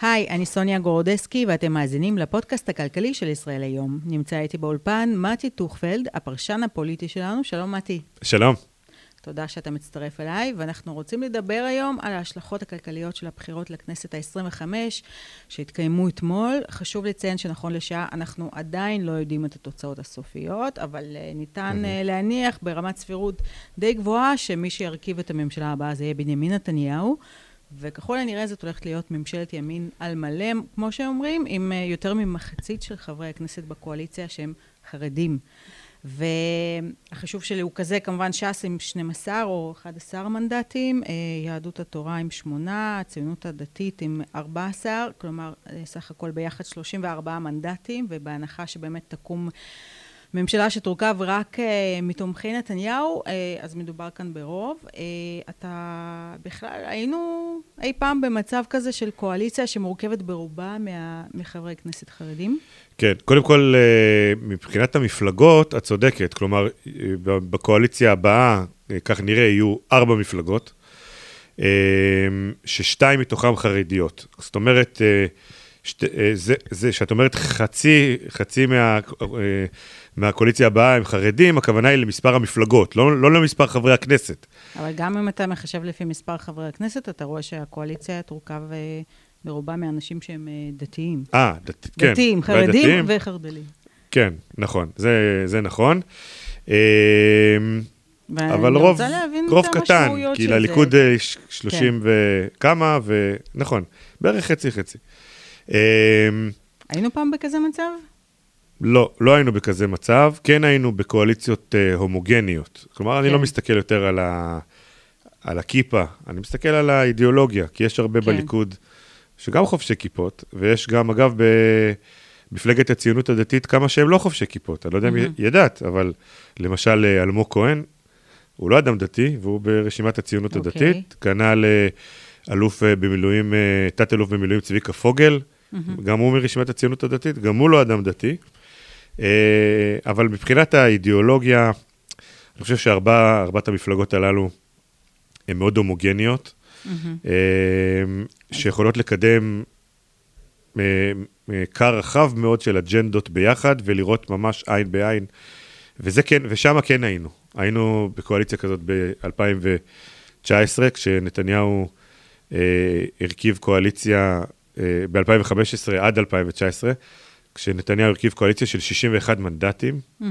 היי, אני סוניה גורודסקי, ואתם מאזינים לפודקאסט הכלכלי של ישראל היום. נמצא איתי באולפן מתי טוכפלד, הפרשן הפוליטי שלנו. שלום, מתי. שלום. תודה שאתה מצטרף אליי, ואנחנו רוצים לדבר היום על ההשלכות הכלכליות של הבחירות לכנסת ה-25, שהתקיימו אתמול. חשוב לציין שנכון לשעה, אנחנו עדיין לא יודעים את התוצאות הסופיות, אבל uh, ניתן uh, להניח ברמת סבירות די גבוהה שמי שירכיב את הממשלה הבאה זה יהיה בנימין נתניהו. וככל הנראה זאת הולכת להיות ממשלת ימין על מלא, כמו שאומרים, עם uh, יותר ממחצית של חברי הכנסת בקואליציה שהם חרדים. והחישוב שלי הוא כזה, כמובן ש"ס עם 12 או 11 מנדטים, אה, יהדות התורה עם 8, הציונות הדתית עם 14, כלומר אה, סך הכל ביחד 34 מנדטים, ובהנחה שבאמת תקום ממשלה שתורכב רק uh, מתומכי נתניהו, uh, אז מדובר כאן ברוב. Uh, אתה בכלל, היינו אי פעם במצב כזה של קואליציה שמורכבת ברובה מה, מחברי כנסת חרדים? כן, קודם כל, מבחינת המפלגות, את צודקת. כלומר, בקואליציה הבאה, כך נראה, יהיו ארבע מפלגות, ששתיים מתוכן חרדיות. זאת אומרת, שת, זה, זה שאת אומרת חצי, חצי מה... מהקואליציה הבאה הם חרדים, הכוונה היא למספר המפלגות, לא, לא למספר חברי הכנסת. אבל גם אם אתה מחשב לפי מספר חברי הכנסת, אתה רואה שהקואליציה תורכב אה, ברובה מאנשים שהם אה, דתיים. אה, דת, כן. דתיים, חרדים דתיים. וחרדלים. כן, נכון, זה, זה נכון. אה, אבל רוב, רוב קטן, כי לליכוד יש 30 כן. וכמה, ונכון, בערך חצי-חצי. היינו פעם בכזה מצב? לא, לא היינו בכזה מצב, כן היינו בקואליציות uh, הומוגניות. כלומר, כן. אני לא כן. מסתכל יותר על, ה, על הכיפה, אני מסתכל על האידיאולוגיה, כי יש הרבה כן. בליכוד שגם חובשי כיפות, ויש גם, אגב, במפלגת הציונות הדתית כמה שהם לא חובשי כיפות. אני לא יודע אם mm-hmm. ידעת, אבל למשל אה, אלמוג כהן, הוא לא אדם דתי, והוא ברשימת הציונות okay. אוקיי. הדתית. כנ"ל אה, אלוף במילואים, תת-אלוף במילואים צביקה פוגל, mm-hmm. גם הוא מרשימת הציונות הדתית, גם הוא לא אדם דתי. אה, אבל מבחינת האידיאולוגיה, אני חושב שארבעת המפלגות הללו הן מאוד הומוגניות, mm-hmm. שיכולות לקדם קר רחב מאוד של אג'נדות ביחד ולראות ממש עין בעין. וזה כן, ושם כן היינו. היינו בקואליציה כזאת ב-2019, כשנתניהו אה, הרכיב קואליציה אה, ב-2015 עד 2019. כשנתניהו הרכיב קואליציה של 61 מנדטים, mm-hmm.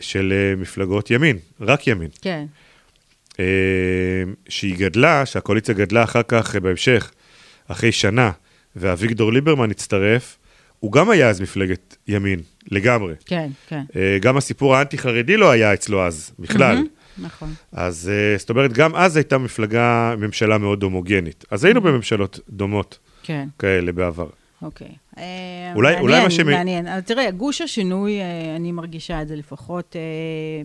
של uh, מפלגות ימין, רק ימין. כן. Uh, שהיא גדלה, שהקואליציה גדלה אחר כך, בהמשך, אחרי שנה, ואביגדור ליברמן הצטרף, הוא גם היה אז מפלגת ימין, לגמרי. כן, כן. Uh, גם הסיפור האנטי-חרדי לא היה אצלו אז, בכלל. Mm-hmm, נכון. אז uh, זאת אומרת, גם אז הייתה מפלגה, ממשלה מאוד הומוגנית. אז היינו. בממשלות דומות כן. כאלה בעבר. אוקיי. אה, אולי, מעניין, אולי מה ש... מעניין. אבל תראה, גוש השינוי, אה, אני מרגישה את זה לפחות אה,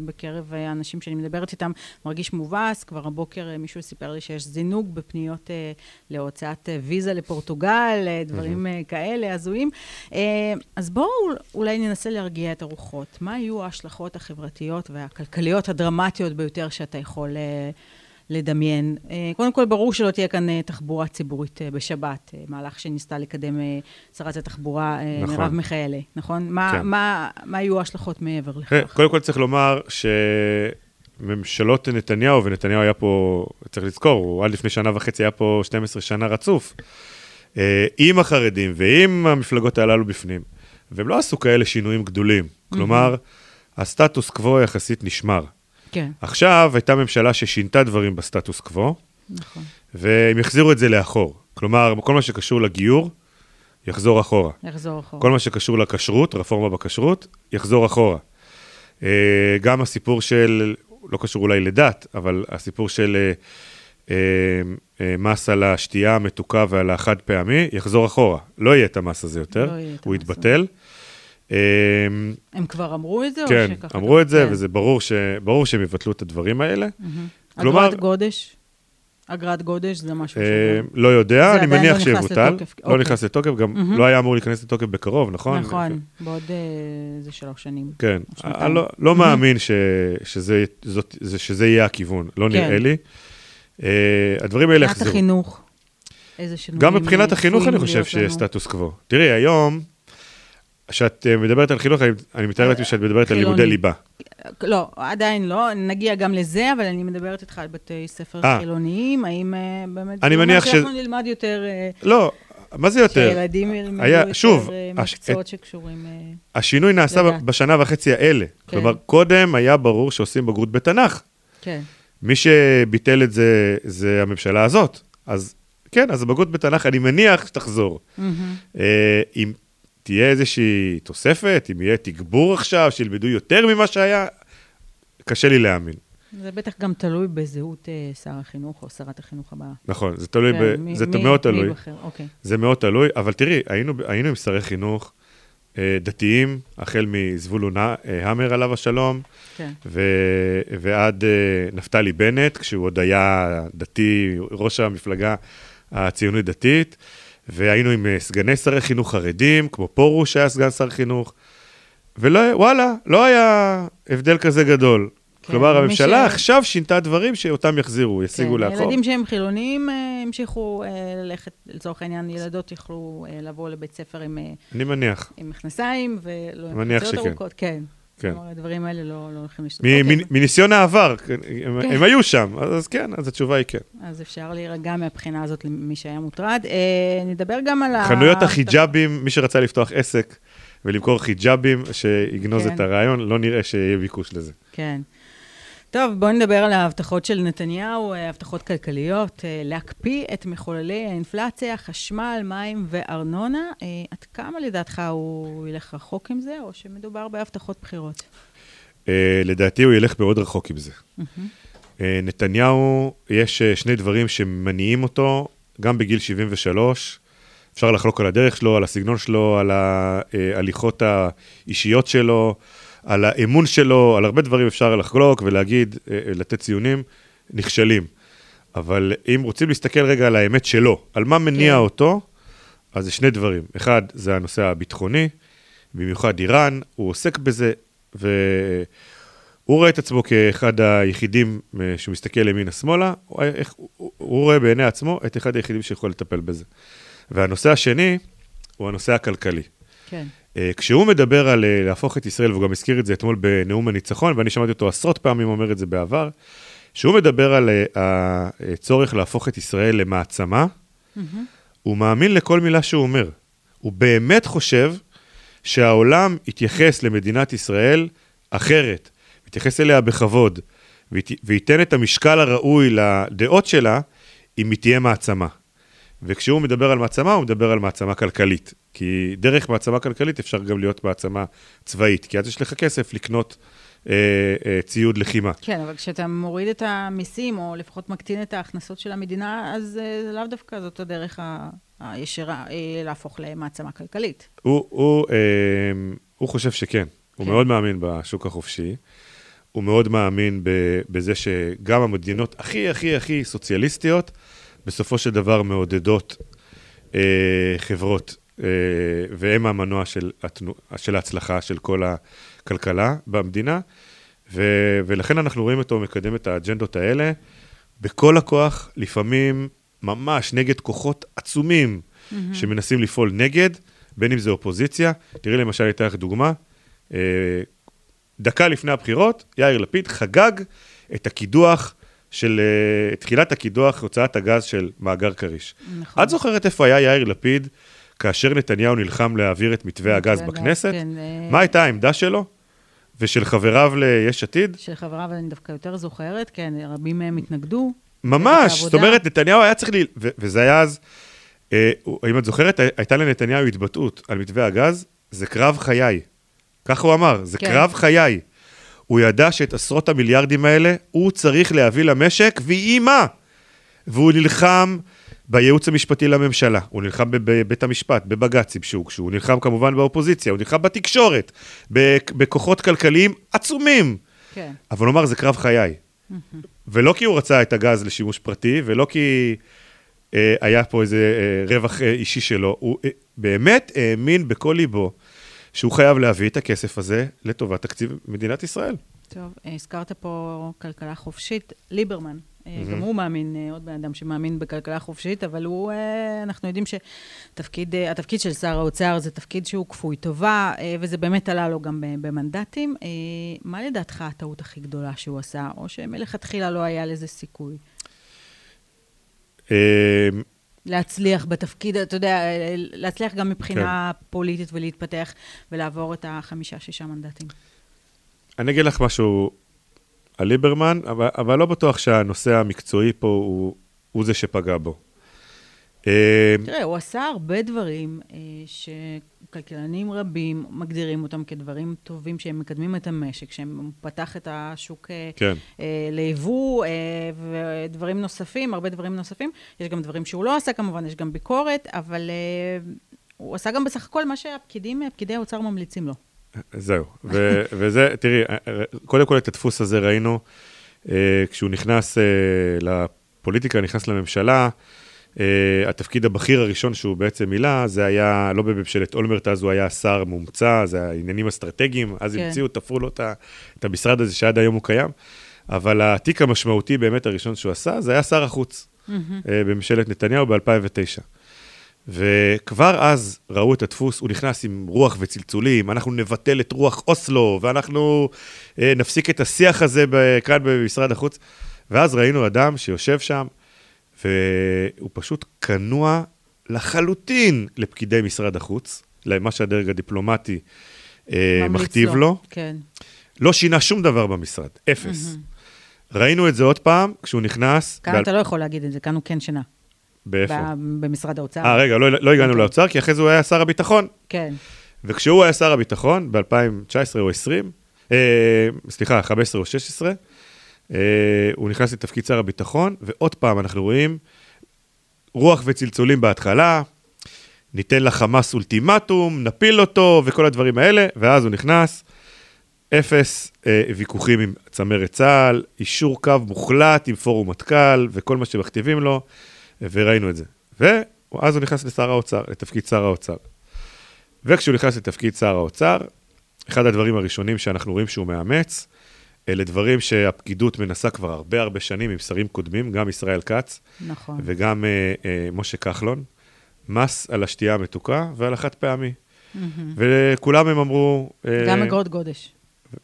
בקרב האנשים שאני מדברת איתם, מרגיש מובס. כבר הבוקר מישהו סיפר לי שיש זינוק בפניות להוצאת ויזה לפורטוגל, דברים mm-hmm. כאלה הזויים. אז בואו אולי ננסה להרגיע את הרוחות. מה יהיו ההשלכות החברתיות והכלכליות הדרמטיות ביותר שאתה יכול... לדמיין. אה, קודם כל, ברור שלא תהיה כאן אה, תחבורה ציבורית אה, בשבת, מהלך שניסתה לקדם שרת התחבורה נכון. מרב מיכאלי, נכון? מה, כן. מה, מה יהיו ההשלכות מעבר לכך? קודם כל צריך לומר שממשלות נתניהו, ונתניהו היה פה, צריך לזכור, הוא עד לפני שנה וחצי היה פה 12 שנה רצוף, עם החרדים ועם המפלגות הללו בפנים, והם לא עשו כאלה שינויים גדולים. כלומר, הסטטוס קוו יחסית נשמר. כן. עכשיו הייתה ממשלה ששינתה דברים בסטטוס קוו, נכון. והם יחזירו את זה לאחור. כלומר, כל מה שקשור לגיור, יחזור אחורה. יחזור אחורה. כל מה שקשור לכשרות, רפורמה בכשרות, יחזור אחורה. אה, גם הסיפור של, לא קשור אולי לדת, אבל הסיפור של אה, אה, מס על השתייה המתוקה ועל החד פעמי, יחזור אחורה. לא יהיה את המס הזה יותר, לא הוא יתבטל. אמ, הם כבר אמרו את זה? כן, אמרו את זה, כן. וזה ברור, ש... ברור שהם יבטלו את הדברים האלה. כלומר... אגרת גודש? אגרת גודש זה משהו ש... אה, לא יודע, אני מניח לא שיבוטל. לא אוקיי. נכנס לתוקף, גם לא היה אמור להיכנס לתוקף בקרוב, נכון? נכון, בעוד איזה אה, שלוש שנים. כן, אני לא, לא מאמין שזה יהיה הכיוון, לא נראה כן. לי. אה, הדברים האלה יחזרו. מבחינת החינוך. איזה שינויים גם מבחינת החינוך אני חושב שיש? סטטוס קוו. תראי, היום, כשאת אה, מדברת על חינוך, אני- מתאר לעצמי שאת מדברת על. לימודי ליבה. לא, עדיין לא, נגיע גם לזה, אבל אני מדברת איתך על בתי ספר אה. חילוניים, האם אה, באמת... אני מניח ש- שאנחנו נלמד יותר, לא, מה זה יותר? שהילדים ילמדו יותר מקצועות שקשורים... השינוי נעשה. בשנה וחצי האלה. כן. כלומר, קודם היה ברור שעושים בגרות בתנ"ך. כן, מי שביטל את זה, זה הממשלה הזאת. אז כן, אז הבגרות בתנ"ך, אני מניח שתחזור. מהמם. אה, אם תהיה איזושהי תוספת, אם יהיה תגבור עכשיו, שילמדו יותר ממה שהיה, קשה לי להאמין. זה בטח גם תלוי בזהות אה, שר החינוך או שרת החינוך הבאה. נכון, זה תלוי, כן, ב... מי- זה מי- מאוד מי תלוי. ייבחר, אוקיי. זה מאוד תלוי, אבל תראי, היינו, היינו עם שרי חינוך אה, דתיים, החל מזבולון אה, המר עליו השלום, כן. ו... ועד אה, נפתלי בנט, כשהוא עוד היה דתי, ראש המפלגה הציונית דתית, והיינו עם אה, סגני שרי חינוך חרדים, כמו פרוש שהיה סגן שר חינוך, ווואלה, לא היה הבדל כזה גדול. כן, כלומר, הממשלה ש- עכשיו שינתה דברים שאותם יחזירו, ישיגו כן, לאחור. ילדים שהם חילונים אה, המשיכו אה, ללכת, לצורך העניין, ילדות יכלו אה, לבוא לבית ספר עם, אני מניח. עם מכנסיים ולא עם חציות. ארוכות. כן. כן. כלומר, הדברים האלה לא, לא הולכים להשתתף. מ- אוקיי, מ- מניסיון העבר, כן, הם, כן. הם היו שם, אז, אז כן, אז התשובה היא כן. אז אפשר להירגע מהבחינה הזאת למי שהיה מוטרד. אה, נדבר גם על ה... חנויות החיג'אבים, מי שרצה לפתוח עסק ולמכור חיג'אבים, שיגנוז כן. את הרעיון, לא נראה שיהיה ביקוש לזה. כן. טוב, בואו נדבר על ההבטחות של נתניהו, אה, הבטחות כלכליות, אה, להקפיא את מחוללי האינפלציה, חשמל, מים וארנונה. אה, עד כמה לדעתך הוא ילך רחוק עם זה, או שמדובר בהבטחות בחירות? לדעתי הוא ילך מאוד רחוק עם זה. נתניהו, יש שני דברים שמניעים אותו, גם בגיל 73, אפשר לחלוק על הדרך שלו, על הסגנון שלו, על ההליכות האישיות שלו, על האמון שלו, על הרבה דברים אפשר לחלוק ולהגיד, אה, אה, לתת ציונים, נכשלים. אבל אם רוצים להסתכל רגע על האמת שלו, על מה מניע כן. אותו, אז זה שני דברים. אחד, זה הנושא הביטחוני, במיוחד איראן, הוא עוסק בזה, והוא רואה את עצמו כאחד היחידים אה, שהוא מסתכל ימינה-שמאלה, הוא, הוא רואה בעיני עצמו את אחד היחידים שיכול לטפל בזה. והנושא השני הוא הנושא הכלכלי. כן. אה, כשהוא מדבר על אה, להפוך את ישראל, והוא גם הזכיר את זה אתמול בנאום הניצחון, ואני שמעתי אותו עשרות פעמים אומר את זה בעבר, כשהוא מדבר על אה, הצורך להפוך את ישראל למעצמה, מהמם. הוא מאמין לכל מילה שהוא אומר. הוא באמת חושב שהעולם יתייחס למדינת ישראל אחרת, יתייחס אליה בכבוד, וייתן את המשקל הראוי לדעות שלה, אם היא תהיה מעצמה. וכשהוא מדבר על מעצמה, הוא מדבר על מעצמה כלכלית. כי דרך מעצמה כלכלית אפשר גם להיות מעצמה צבאית, כי אז יש לך כסף לקנות אה, אה, ציוד לחימה. כן, אבל כשאתה מוריד את המיסים, או לפחות מקטין את ההכנסות של המדינה, אז אה, לאו דווקא זאת הדרך ה- הישרה אה, להפוך למעצמה כלכלית. הוא, הוא, אה, הוא חושב שכן. הוא כן. מאוד מאמין בשוק החופשי. הוא מאוד מאמין בזה שגם המדינות הכי הכי הכי סוציאליסטיות, בסופו של דבר מעודדות אה, חברות, אה, והן המנוע של, התנו, של ההצלחה של כל הכלכלה במדינה, ו, ולכן אנחנו רואים אותו מקדם את האג'נדות האלה בכל הכוח, לפעמים ממש נגד כוחות עצומים שמנסים לפעול נגד, בין אם זה אופוזיציה. תראי למשל, אתן לך דוגמה. אה, דקה לפני הבחירות, יאיר לפיד חגג את הקידוח של, אה, תחילת הקידוח, הוצאת הגז של מאגר כריש. נכון. את זוכרת איפה היה יאיר לפיד כאשר נתניהו נלחם להעביר את מתווה הגז בכנסת? כן, אה, מה הייתה העמדה שלו ושל חבריו ליש עתיד? של חבריו אני דווקא יותר זוכרת, כן, רבים מהם התנגדו. ממש. זאת אומרת, נתניהו היה צריך, ל... ו- וזה היה אז, אה, אם את זוכרת, הי- הייתה לנתניהו התבטאות על מתווה הגז, זה קרב חיי. ככה הוא אמר, זה כן. קרב חיי. הוא ידע שאת עשרות המיליארדים האלה הוא צריך להביא למשק, ויהי מה. והוא נלחם בייעוץ המשפטי לממשלה, הוא נלחם בב- בבית המשפט, בבג"צים שהוגשו, הוא נלחם כמובן באופוזיציה, הוא נלחם בתקשורת, בכ- בכוחות כלכליים עצומים. כן. אבל הוא אמר, זה קרב חיי. ולא כי הוא רצה את הגז לשימוש פרטי, ולא כי אה, היה פה איזה אה, רווח אה, אישי שלו, הוא אה, באמת האמין בכל ליבו שהוא חייב להביא את הכסף הזה לטובת תקציב מדינת ישראל. טוב, אה, הזכרת פה כלכלה חופשית. ליברמן Mm-hmm. גם הוא מאמין, אה, עוד בן אדם שמאמין בכלכלה חופשית, אבל הוא, אנחנו יודעים שהתפקיד של שר האוצר זה תפקיד שהוא כפוי טובה, וזה באמת עלה לו גם במנדטים. מה לדעתך הטעות הכי גדולה שהוא עשה, או שמלכתחילה לא היה לזה סיכוי? להצליח בתפקיד, אתה יודע, להצליח גם מבחינה כן. פוליטית ולהתפתח ולעבור את החמישה-שישה מנדטים. אני אגיד לך משהו על ליברמן, אבל, אבל לא בטוח שהנושא המקצועי פה הוא, הוא זה שפגע בו. אה, תראה, הוא עשה הרבה דברים אה, שכלכלנים רבים מגדירים אותם כדברים טובים שהם מקדמים את המשק, שהם פתח את השוק אה, כן. ליבוא ודברים נוספים, הרבה דברים נוספים. יש גם דברים שהוא לא עשה כמובן, יש גם ביקורת, אבל הוא עשה גם בסך הכל מה שהפקידים, פקידי האוצר ממליצים לו. זהו, ו- וזה, תראי, קודם כל את הדפוס הזה ראינו כשהוא נכנס לפוליטיקה, נכנס לממשלה, Uh, התפקיד הבכיר הראשון שהוא בעצם מילא, זה היה לא בממשלת אולמרט, אז הוא היה שר מומצא, זה עניינים אסטרטגיים, אז כן. המציאו, תפרו לו את המשרד הזה שעד היום הוא קיים. אבל התיק המשמעותי באמת הראשון שהוא עשה, זה היה שר החוץ mm-hmm. uh, בממשלת נתניהו ב-2009. וכבר אז ראו את הדפוס, הוא נכנס עם רוח וצלצולים, אנחנו נבטל את רוח אוסלו, ואנחנו uh, נפסיק את השיח הזה כאן במשרד החוץ. ואז ראינו אדם שיושב שם, והוא פשוט כנוע לחלוטין לפקידי משרד החוץ, למה שהדרג הדיפלומטי אה, מכתיב לו. לו. כן. לא שינה שום דבר במשרד, אפס. Mm-hmm. ראינו את זה עוד פעם, כשהוא נכנס... כאן אתה לא יכול להגיד את זה, כאן הוא כן שינה. באיפה? במשרד האוצר. אה, רגע, לא, לא הגענו okay. אוקיי. לאוצר, כי אחרי זה הוא היה שר הביטחון. כן. וכשהוא היה שר הביטחון, ב-2019 או 2020, אה, סליחה, 15 או 16, אה, הוא נכנס לתפקיד שר הביטחון, ועוד פעם אנחנו רואים רוח וצלצולים בהתחלה, ניתן לחמאס אולטימטום, נפיל אותו וכל הדברים האלה, ואז הוא נכנס, אפס אה, ויכוחים עם צמרת צה"ל, אישור קו מוחלט עם פורום מטכ"ל וכל מה שמכתיבים לו, וראינו את זה. ואז הוא נכנס לשר האוצר, לתפקיד שר האוצר. וכשהוא נכנס לתפקיד שר האוצר, אחד הדברים הראשונים שאנחנו רואים שהוא מאמץ, אלה דברים שהפקידות מנסה כבר הרבה הרבה שנים עם שרים קודמים, גם ישראל כץ, נכון. וגם אה, אה, משה כחלון, מס על השתייה המתוקה ועל החד פעמי. Mm-hmm. וכולם הם אמרו... אה, גם אגרות גודש.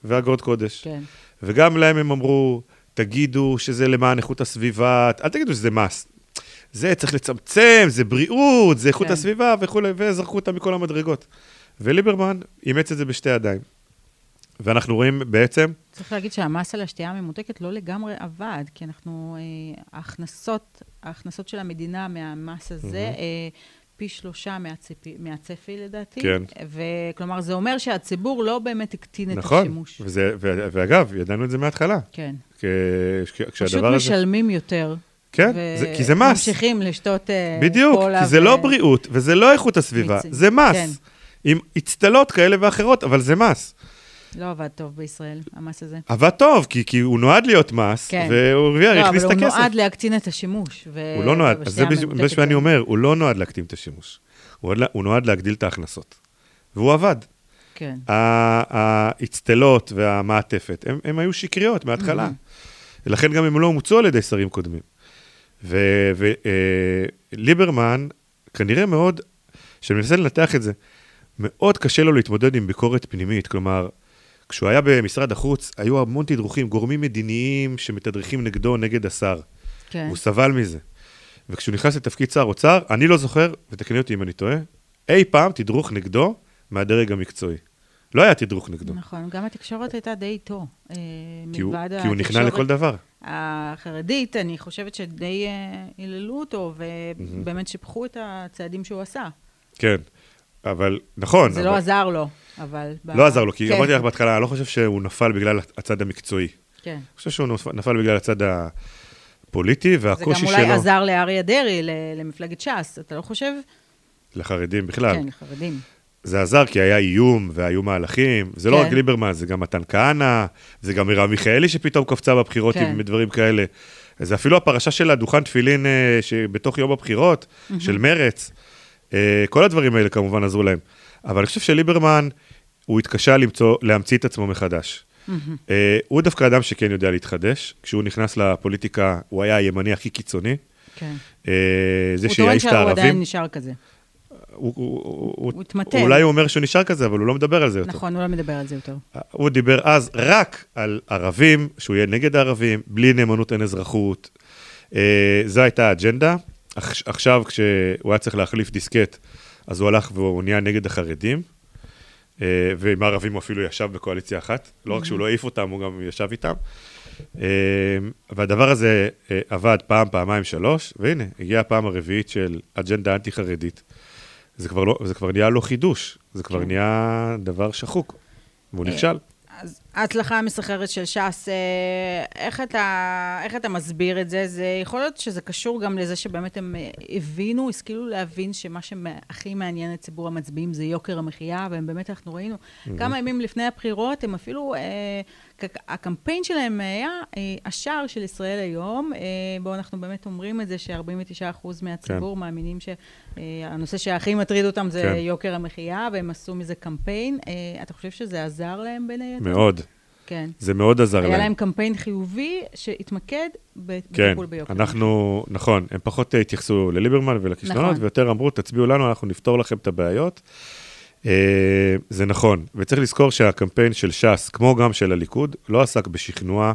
ואגרות קודש. כן. וגם להם הם אמרו, תגידו שזה למען איכות הסביבה, אל תגידו שזה מס. זה צריך לצמצם, זה בריאות, זה איכות כן. הסביבה וכולי, וזרקו אותם מכל המדרגות. וליברמן אימץ את זה בשתי ידיים. ואנחנו רואים בעצם... צריך להגיד שהמס על השתייה הממותקת לא לגמרי עבד, כי אנחנו, אה, ההכנסות, ההכנסות של המדינה מהמס הזה, mm-hmm. אה, פי שלושה מהצפי, מהצפי לדעתי. כן. וכלומר, זה אומר שהציבור לא באמת הקטין נכון, את השימוש. נכון, ואגב, ידענו את זה מההתחלה. כן. כ, הזה... פשוט משלמים יותר. כן, זה, כי זה מס. ממשיכים לשתות אה, בדיוק, כי זה ו... לא בריאות וזה לא איכות הסביבה, מיצים. זה מס. כן. עם אצטלות כאלה ואחרות, אבל זה מס. לא עבד טוב בישראל, המס הזה. עבד טוב, כי, כי הוא נועד להיות מס, כן. והוא הרוויח, לא, הכניס את הכסף. לא, אבל הוא נועד להקטין את השימוש. ו... הוא לא נועד, אז זה מה שאני אומר, הוא לא נועד להקטין את השימוש. הוא, הוא נועד להגדיל את ההכנסות. והוא עבד. כן. האצטלות והמעטפת, הם, הם היו שקריות מההתחלה. Mm-hmm. לכן גם הם לא אומצו על ידי שרים קודמים. וליברמן, אה, כנראה מאוד, כשאני מנסה לנתח את זה, מאוד קשה לו להתמודד עם ביקורת פנימית. כלומר, כשהוא היה במשרד החוץ, היו המון תדרוכים, גורמים מדיניים שמתדרכים נגדו, נגד השר. כן. הוא סבל מזה. וכשהוא נכנס לתפקיד שר אוצר, אני לא זוכר, ותקני אותי אם אני טועה, אי פעם תדרוך נגדו מהדרג המקצועי. לא היה תדרוך נגדו. נכון, גם התקשורת הייתה די איתו. אה, כי הוא, כי הוא נכנע לכל דבר. החרדית, אני חושבת שדי היללו אה, אותו, ובאמת שיבחו את הצעדים שהוא עשה. כן. אבל, נכון. זה לא אבל... לא עזר לו, אבל... לא עזר לו, כי כן. אמרתי לך בהתחלה, אני לא חושב שהוא נפל בגלל הצד המקצועי. כן. אני חושב שהוא נפל בגלל הצד הפוליטי, והקושי שלו... זה גם אולי עזר לאריה דרעי, למפלגת ש"ס, אתה לא חושב? לחרדים בכלל. כן, לחרדים. זה עזר כי היה איום והיו מהלכים, זה כן. לא רק כן. ליברמן, זה גם מתן כהנא, זה גם מרב מיכאלי שפתאום קפצה בבחירות כן. עם דברים כאלה. זה אפילו הפרשה של הדוכן תפילין אה, שבתוך יום הבחירות, mm-hmm. של מרץ. אה, כל הדברים האלה כמובן עזרו להם. אבל אני חושב שליברמן, הוא התקשה למצוא, להמציא את עצמו מחדש. הוא דווקא אדם שכן יודע להתחדש. כשהוא נכנס לפוליטיקה, הוא היה הימני הכי קיצוני. כן. זה שיעיף את הערבים. הוא טוען שהוא עדיין נשאר כזה. הוא, הוא, הוא התמתן. אולי הוא אומר שהוא נשאר כזה, אבל הוא לא מדבר על זה יותר. נכון, הוא לא מדבר על זה יותר. הוא דיבר אז רק על ערבים, שהוא יהיה נגד הערבים, בלי נאמנות אין אזרחות. אה, זו הייתה האג'נדה. עכשיו, כשהוא היה צריך להחליף דיסקט, אז הוא הלך והוא נהיה נגד החרדים. אה, ועם הערבים הוא אפילו ישב בקואליציה אחת. לא רק שהוא לא העיף אותם, הוא גם ישב איתם. אה, והדבר הזה אה, עבד פעם, פעמיים, שלוש, והנה, הגיעה הפעם הרביעית של אג'נדה אנטי-חרדית. זה כבר, לא, זה כבר נהיה לא חידוש, זה כבר כן. נהיה דבר שחוק, והוא נכשל. אז ההצלחה המסחררת של ש"ס, איך אתה, איך אתה מסביר את זה? זה יכול להיות שזה קשור גם לזה שבאמת הם הבינו, השכילו להבין שמה שהכי מעניין את ציבור המצביעים זה יוקר המחיה, והם באמת, אנחנו ראינו mm-hmm. כמה ימים לפני הבחירות, הם אפילו... אה, הקמפיין שלהם היה אה, השער של ישראל היום, אה, בו אנחנו באמת אומרים את זה ש-49% מהציבור כן. מאמינים שהנושא שהכי מטריד אותם זה כן. יוקר המחיה, והם עשו מזה קמפיין. אה, אתה חושב שזה עזר להם בין היתר? מאוד. כן. זה מאוד עזר היה להם. היה להם קמפיין חיובי שהתמקד בטיפול כן, ביוקר. כן, אנחנו, נכון, הם פחות התייחסו לליברמן ולכישלונות, נכון. ויותר אמרו, תצביעו לנו, אנחנו נפתור לכם את הבעיות. אה, זה נכון, וצריך לזכור שהקמפיין של ש"ס, כמו גם של הליכוד, לא עסק בשכנוע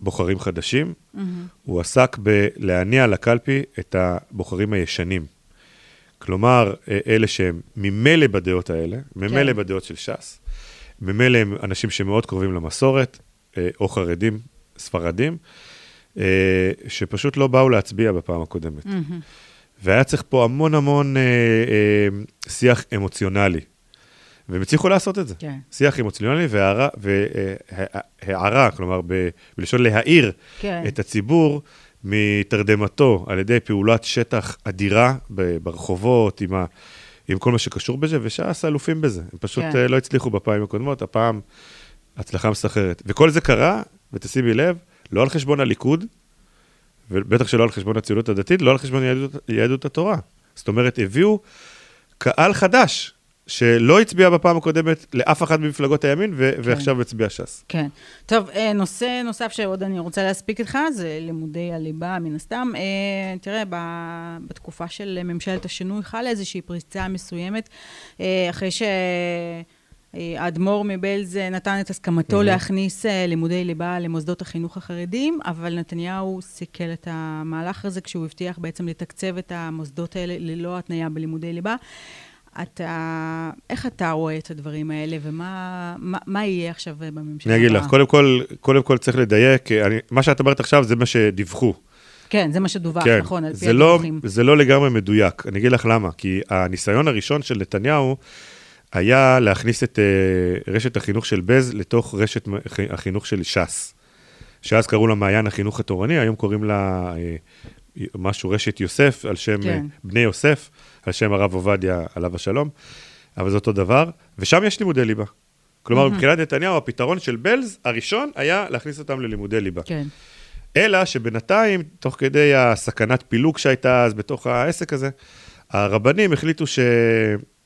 בוחרים חדשים, mm-hmm. הוא עסק בלהניע לקלפי את הבוחרים הישנים. כלומר, אה, אלה שהם ממילא בדעות האלה, ממילא כן. בדעות של ש"ס, ממילא הם אנשים שמאוד קרובים למסורת, אה, או חרדים, ספרדים, שפשוט לא באו להצביע בפעם הקודמת. Mm-hmm. והיה צריך פה המון המון אה, אה, שיח אמוציונלי. והם הצליחו לעשות את זה. כן. שיח אמוציונלי והערה, והערה, כלומר, ב, בלשון להעיר כן. את הציבור מתרדמתו על ידי פעולת שטח אדירה ברחובות, עם, ה, עם כל מה שקשור בזה, וש"ס אלופים בזה. הם פשוט כן. אה, לא הצליחו בפעמים הקודמות, הפעם הצלחה מסחררת. וכל זה קרה, ותשימי לב, לא על חשבון הליכוד, ובטח שלא על חשבון הציונות הדתית, לא על חשבון יהדות, יהדות התורה. זאת אומרת, הביאו קהל חדש, שלא הצביע בפעם הקודמת לאף אחת ממפלגות הימין, ו- כן. ועכשיו הצביע ש"ס. כן. טוב, אה, נושא נוסף שעוד אני רוצה להספיק איתך, זה לימודי הליבה, מן הסתם. אה, תראה, בתקופה של ממשלת השינוי חלה איזושהי פריצה מסוימת, אה, אחרי ש... האדמו"ר מבלז נתן את הסכמתו mm-hmm. להכניס לימודי ליבה למוסדות החינוך החרדים, אבל נתניהו סיכל את המהלך הזה כשהוא הבטיח בעצם לתקצב את המוסדות האלה ללא התניה בלימודי ליבה. אתה, איך אתה רואה את הדברים האלה, ומה מה, מה יהיה עכשיו בממשלה? אני אגיד לך, קודם כל, קודם כל צריך לדייק, אני, מה שאת אומרת עכשיו זה מה שדיווחו. כן, זה מה שדווח, כן, נכון, על פי לא, הדיווחים. זה לא לגמרי מדויק, אני אגיד לך למה, כי הניסיון הראשון של נתניהו, היה להכניס את uh, רשת החינוך של בז לתוך רשת החינוך של ש"ס. שאז קראו לה מעיין החינוך התורני, היום קוראים לה uh, משהו רשת יוסף, על שם כן. uh, בני יוסף, על שם הרב עובדיה, עליו השלום, אבל זה אותו דבר, ושם יש לימודי ליבה. כלומר, mm-hmm. מבחינת נתניהו, הפתרון של בלז הראשון היה להכניס אותם ללימודי ליבה. כן. אלא שבינתיים, תוך כדי הסכנת פילוג שהייתה אז בתוך העסק הזה, הרבנים החליטו ש...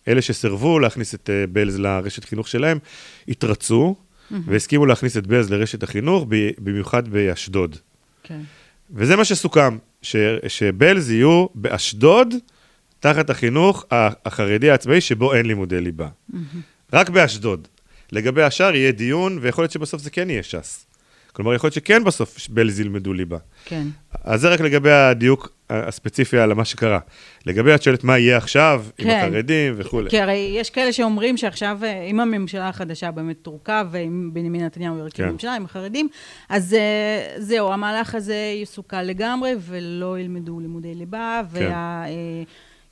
אלה שסירבו להכניס את אה, בלז לרשת חינוך שלהם, התרצו mm-hmm. והסכימו להכניס את בלז לרשת החינוך, במיוחד באשדוד. כן. וזה מה שסוכם, ש, שבלז יהיו באשדוד, תחת החינוך החרדי העצמאי, שבו אין לימודי ליבה. רק באשדוד. לגבי השאר יהיה דיון, ויכול להיות שבסוף זה כן יהיה ש"ס. כלומר, יכול להיות שכן בסוף בלז ילמדו ליבה. כן. אז זה רק לגבי הדיוק הספציפי על מה שקרה. לגבי, את שואלת מה יהיה עכשיו, כן. עם החרדים וכולי. כי הרי יש כאלה שאומרים שעכשיו, אה, אם הממשלה החדשה באמת תורכב, ואם בנימין נתניהו ירכיב כן. ממשלה עם החרדים, אז uh, זהו, המהלך הזה יסוכל לגמרי, ולא ילמדו לימודי ליבה, כן. וה...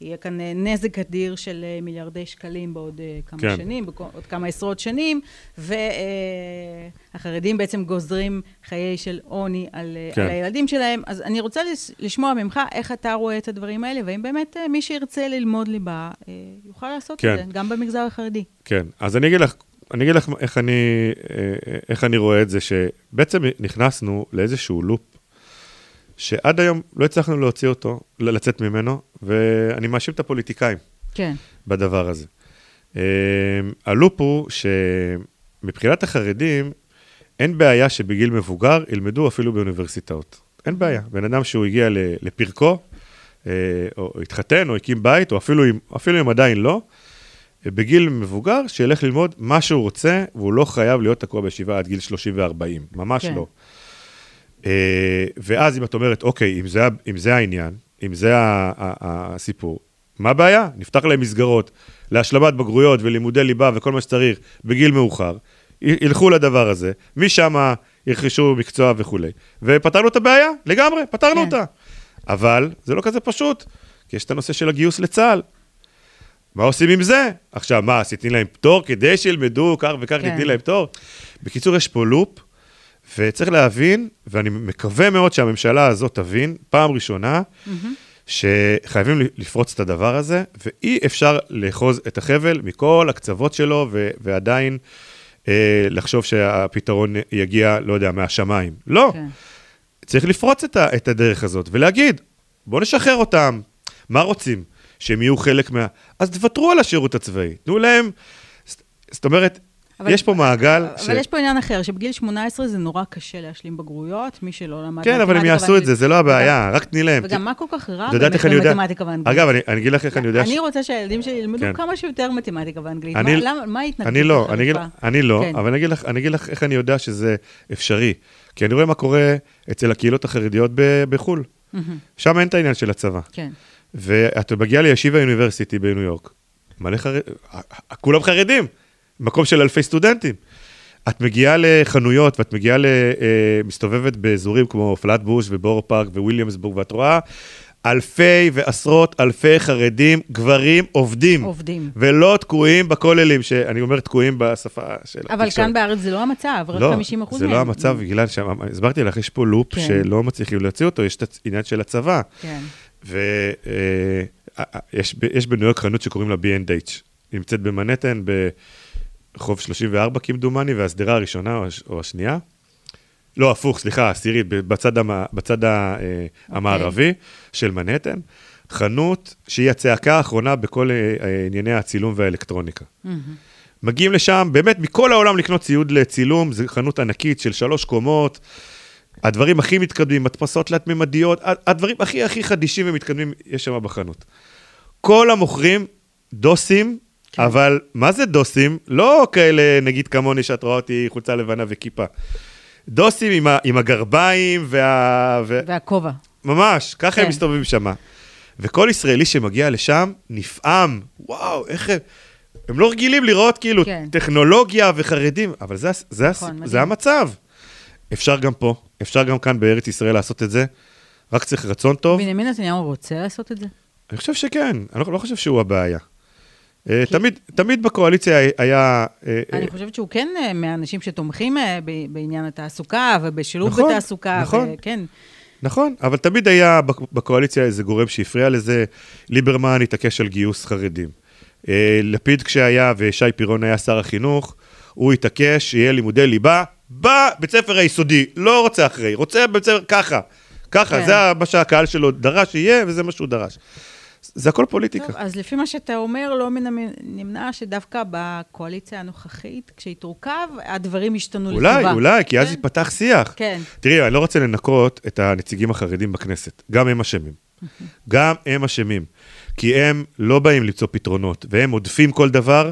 יהיה כאן אה, נזק אדיר של אה, מיליארדי שקלים בעוד אה, כמה כן. שנים, בעוד כמה עשרות שנים, והחרדים בעצם גוזרים חיי של עוני על, כן. על הילדים שלהם. אז אני רוצה לשמוע ממך איך אתה רואה את הדברים האלה, והאם באמת מי שירצה ללמוד ליבה יוכל לעשות כן. את זה, גם במגזר החרדי. כן, אז אני אגיד לך, אני אגיד לך איך אני, איך אני רואה את זה, שבעצם נכנסנו לאיזשהו לופ שעד היום לא הצלחנו להוציא אותו, לצאת ממנו, ואני מאשים את הפוליטיקאים כן. בדבר הזה. Uh, הלופ הוא מבחינת החרדים, אין בעיה שבגיל מבוגר ילמדו אפילו באוניברסיטאות. אין בעיה. בן אדם שהוא הגיע לפרקו, אה, או התחתן, או הקים בית, או אפילו אם, אפילו אם עדיין לא, בגיל מבוגר, שילך ללמוד מה שהוא רוצה, והוא לא חייב להיות תקוע בישיבה עד גיל 30 ו-40, ממש כן. לא. אה, ואז אם את אומרת, אוקיי, אם זה, אם זה העניין, אם זה הסיפור, מה הבעיה? נפתח להם מסגרות להשלמת בגרויות ולימודי ליבה וכל מה שצריך בגיל מאוחר, ילכו לדבר הזה, משם ירכשו מקצוע וכולי, ופתרנו את הבעיה, לגמרי, פתרנו כן. אותה. אבל זה לא כזה פשוט, כי יש את הנושא של הגיוס לצה"ל. מה עושים עם זה? עכשיו, מה, עשיתי להם פטור כדי שילמדו כך וכך, כן. תתני להם פטור? בקיצור, יש פה לופ, וצריך להבין, ואני מקווה מאוד שהממשלה הזאת תבין, פעם ראשונה, mm-hmm. שחייבים לפרוץ את הדבר הזה, ואי אפשר לאחוז את החבל מכל הקצוות שלו, ו- ועדיין אה, לחשוב שהפתרון יגיע, לא יודע, מהשמיים. לא. כן. צריך לפרוץ את, ה- את הדרך הזאת ולהגיד, בואו נשחרר אותם. מה רוצים? שהם יהיו חלק מה... אז תוותרו על השירות הצבאי, תנו להם... זאת אומרת, אבל, יש פה מעגל אבל ש... אבל יש פה עניין אחר, שבגיל 18 זה נורא קשה להשלים בגרויות, מי שלא למד כן, אבל הם יעשו את זה, זה לא הבעיה, וגם, רק תני להם. וגם מה כל כך רע באמת במתמטיקה ואנגלית? אגב, אני, אני אגיד לך איך אני יודע... אני רוצה שהילדים שלי ילמדו כן. כמה שיותר מתמטיקה ואנגלית. אני, מה, למה, מה ההתנגדות אני לא, אני, לא, כן. אבל אני אגיד, לך, אני אגיד לך איך אני יודע שזה אפשרי. כי אני רואה מה קורה אצל הקהילות החרדיות בחו"ל. שם אין את העניין של הצבא. כן. ואת מגיעה לישיבה אוניברסיטי בניו יורק, מלא חרדים, כולם חרדים, מקום של אלפי סטודנטים. את מגיעה לחנויות ואת מגיעה, אה, מסתובבת באזורים כמו פלאטבוש ובורו פארק וויליאמסבורג, ואת רואה אלפי ועשרות אלפי חרדים, גברים עובדים. עובדים. ולא תקועים בכוללים, שאני אומר תקועים בשפה של התקשורת. אבל כאן בארץ זה לא המצב, רק לא, 50 אחוז מהם. זה לא המצב, בגלל שהסברתי לך, יש פה לופ כן. שלא מצליחים להוציא אותו, יש את העניין של הצבא. כן. ויש אה, בניו יורק חנות שקוראים לה B&H. היא נמצאת במנהטן, ברחוב 34 כמדומני, והשדרה הראשונה או השנייה. לא, הפוך, סליחה, עשירית, בצד, המ, בצד ה, okay. אה. המערבי של מנהטן. חנות שהיא הצעקה האחרונה בכל אה, ענייני הצילום והאלקטרוניקה. Mm-hmm. מגיעים לשם, באמת, מכל העולם לקנות ציוד לצילום, זו חנות ענקית של שלוש קומות. הדברים הכי מתקדמים, מדפסות תלת-ממדיות, הדברים הכי הכי חדישים ומתקדמים יש שם בחנות. כל המוכרים דוסים, כן. אבל מה זה דוסים? לא כאלה, נגיד כמוני, שאת רואה אותי חולצה לבנה וכיפה. דוסים עם, ה, עם הגרביים וה... והכובע. ממש, ככה כן. הם מסתובבים שם. וכל ישראלי שמגיע לשם נפעם, וואו, איך הם... הם לא רגילים לראות כאילו כן. טכנולוגיה וחרדים, אבל זה, זה, נכון, זה, זה המצב. אפשר גם פה, אפשר גם כאן בארץ ישראל לעשות את זה, רק צריך רצון טוב. בנימין נתניהו רוצה לעשות את זה? אני חושב שכן, אני לא, לא חושב שהוא הבעיה. אה. תמיד, תמיד בקואליציה היה... אה, אני אה... חושבת שהוא כן מהאנשים שתומכים בעניין התעסוקה ובשילוב נכון, בתעסוקה. נכון, וכן. נכון, אבל תמיד היה בקואליציה איזה גורם שהפריע לזה. ליברמן התעקש על גיוס חרדים. לפיד כשהיה ושי פירון היה שר החינוך, הוא התעקש שיהיה לימודי ליבה בבית ספר היסודי, לא רוצה אחרי, רוצה בבית ספר ככה. ככה, כן. זה מה שהקהל שלו דרש שיהיה, וזה מה שהוא דרש. זה הכל פוליטיקה. טוב, אז לפי מה שאתה אומר, לא מן נמנע שדווקא בקואליציה הנוכחית, כשהיא תורכב, הדברים ישתנו אולי, לטובה. אולי, אולי, כי כן? אז ייפתח שיח. כן. תראי, אני לא רוצה לנקות את הנציגים החרדים בכנסת. גם הם אשמים. גם הם אשמים. כי הם לא באים למצוא פתרונות, והם עודפים כל דבר,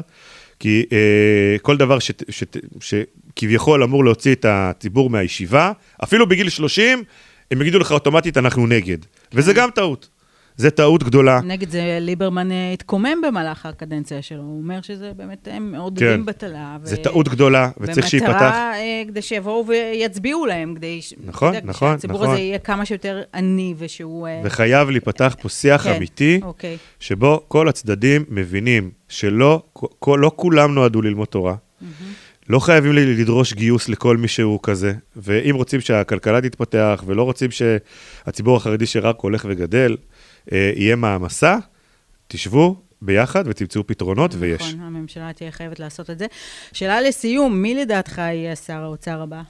כי אה, כל דבר ש, ש, ש, שכביכול אמור להוציא את הציבור מהישיבה, אפילו בגיל 30, הם יגידו לך אוטומטית, אנחנו נגד. כן. וזה גם טעות. זה טעות גדולה. נגד זה ליברמן אה, התקומם במהלך הקדנציה שלו, הוא אומר שזה באמת, הם מעודדים כן. בטלה. ו... זה טעות גדולה, וצריך שייפתח. במטרה, אה, כדי שיבואו ויצביעו להם, כדי... נכון, כדי, נכון, שהציבור נכון. הזה יהיה כמה שיותר עני, ושהוא... אה, וחייב להיפתח פה שיח כן, אמיתי, אוקיי. שבו כל הצדדים מבינים שלא כל, לא כולם נועדו ללמוד תורה. Mm-hmm. לא חייבים לדרוש גיוס לכל מי שהוא כזה, ואם רוצים שהכלכלה תתפתח, ולא רוצים שהציבור החרדי שרק הולך וגדל, אה, יהיה מעמסה, תשבו ביחד ותמצאו פתרונות, נכון, ויש. נכון, הממשלה תהיה חייבת לעשות את זה. שאלה לסיום, מי לדעתך יהיה שר האוצר הבא?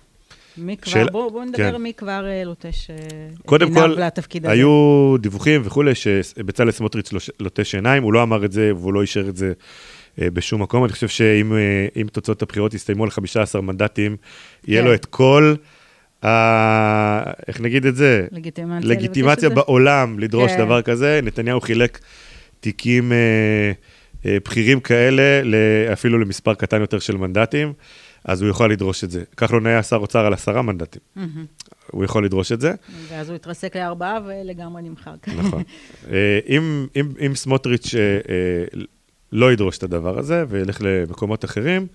מי כבר, של... בואו בוא נדבר כן. מי כבר אה, לוטש אה, עיניו לתפקיד הזה. היו דיווחים וכולי, שבצלאל סמוטריץ' לוטש עיניים, הוא לא אמר את זה והוא לא אישר את זה בשום מקום. אני חושב שאם תוצאות הבחירות יסתיימו על 15 מנדטים, יהיה לו כן. את כל... ה... איך נגיד את זה? לגיטימציה, לגיטימציה בעולם לדרוש כן. דבר כזה. נתניהו חילק תיקים אה, אה, בכירים כאלה, אפילו למספר קטן יותר של מנדטים, אז הוא יכול לדרוש את זה. כחלון היה שר אוצר על עשרה מנדטים. Mm-hmm. הוא יכול לדרוש את זה. ואז הוא יתרסק לארבעה ולגמרי נמחק. נכון. אה, אם, אם, אם סמוטריץ' אה, אה, לא ידרוש את הדבר הזה וילך למקומות אחרים,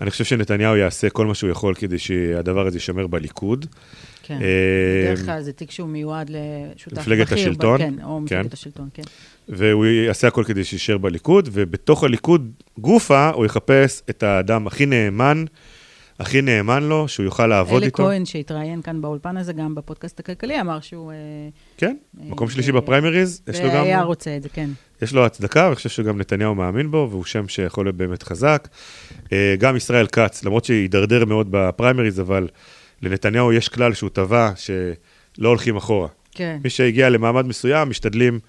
אני חושב שנתניהו יעשה כל מה שהוא יכול כדי שהדבר הזה יישמר בליכוד. כן, בדרך כלל זה תיק שהוא מיועד לשותף בכיר. מפלגת השלטון. כן, או מפלגת כן. השלטון, כן. והוא יעשה הכל כדי שישאר בליכוד, ובתוך הליכוד גופה הוא יחפש את האדם הכי נאמן, הכי נאמן לו, שהוא יוכל לעבוד איתו. אלי כהן, שהתראיין כאן באולפן הזה, גם בפודקאסט הכלכלי, אמר שהוא... אה, כן, אה, מקום שלישי בפריימריז, יש לו גם... היה רוצה את זה, כן. יש לו הצדקה, ואני חושב שגם נתניהו מאמין בו, והוא שם שיכול להיות באמת חזק. אה, גם ישראל כץ, למרות שהידרדר מאוד בפריימריז, אבל לנתניהו יש כלל שהוא טבע, שלא הולכים אחורה. כן. מי שהגיע למעמד מסוים, משתדלים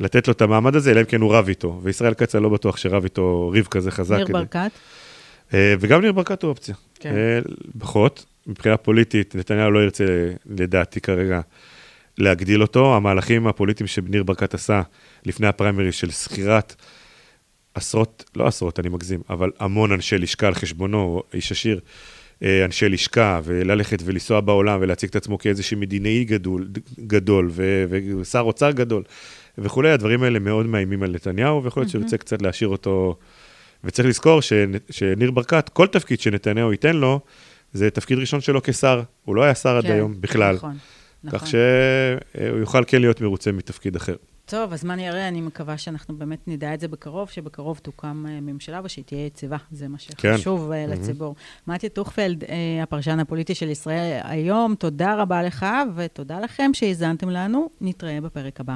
לתת לו את המעמד הזה, אלא אם כן הוא רב איתו. וישראל כץ, אני לא בטוח שרב איתו ריב כזה חזק. ניר ברקת? אה, וגם ניר ברקת הוא אופציה. כן. פחות, מבחינה פוליטית, נתניהו לא ירצה, לדעתי כרגע, להגדיל אותו. המהלכים הפוליטיים שניר ברקת עשה לפני הפריימריז של שכירת עשרות, לא עשרות, אני מגזים, אבל המון אנשי לשכה על חשבונו, איש עשיר, אה, אנשי לשכה, וללכת ולנסוע בעולם ולהציג את עצמו כאיזשהו מדינאי גדול, גדול ו- ושר אוצר גדול וכולי, הדברים האלה מאוד מאיימים על נתניהו, ויכול להיות שהוא רוצה קצת להשאיר אותו... וצריך לזכור ש- שניר ברקת, כל תפקיד שנתניהו ייתן לו, זה תפקיד ראשון שלו כשר. הוא לא היה שר כן, עד היום בכלל. נכון, נכון. כך שהוא יוכל כן להיות מרוצה מתפקיד אחר. טוב, הזמן יראה, אני מקווה שאנחנו באמת נדע את זה בקרוב, שבקרוב תוקם אה, ממשלה ושהיא תהיה יציבה, זה מה שחשוב כן. לציבור. Mm-hmm. מתי טוכפלד, אה, הפרשן הפוליטי של ישראל היום, תודה רבה לך, ותודה לכם שהאזנתם לנו, נתראה בפרק הבא.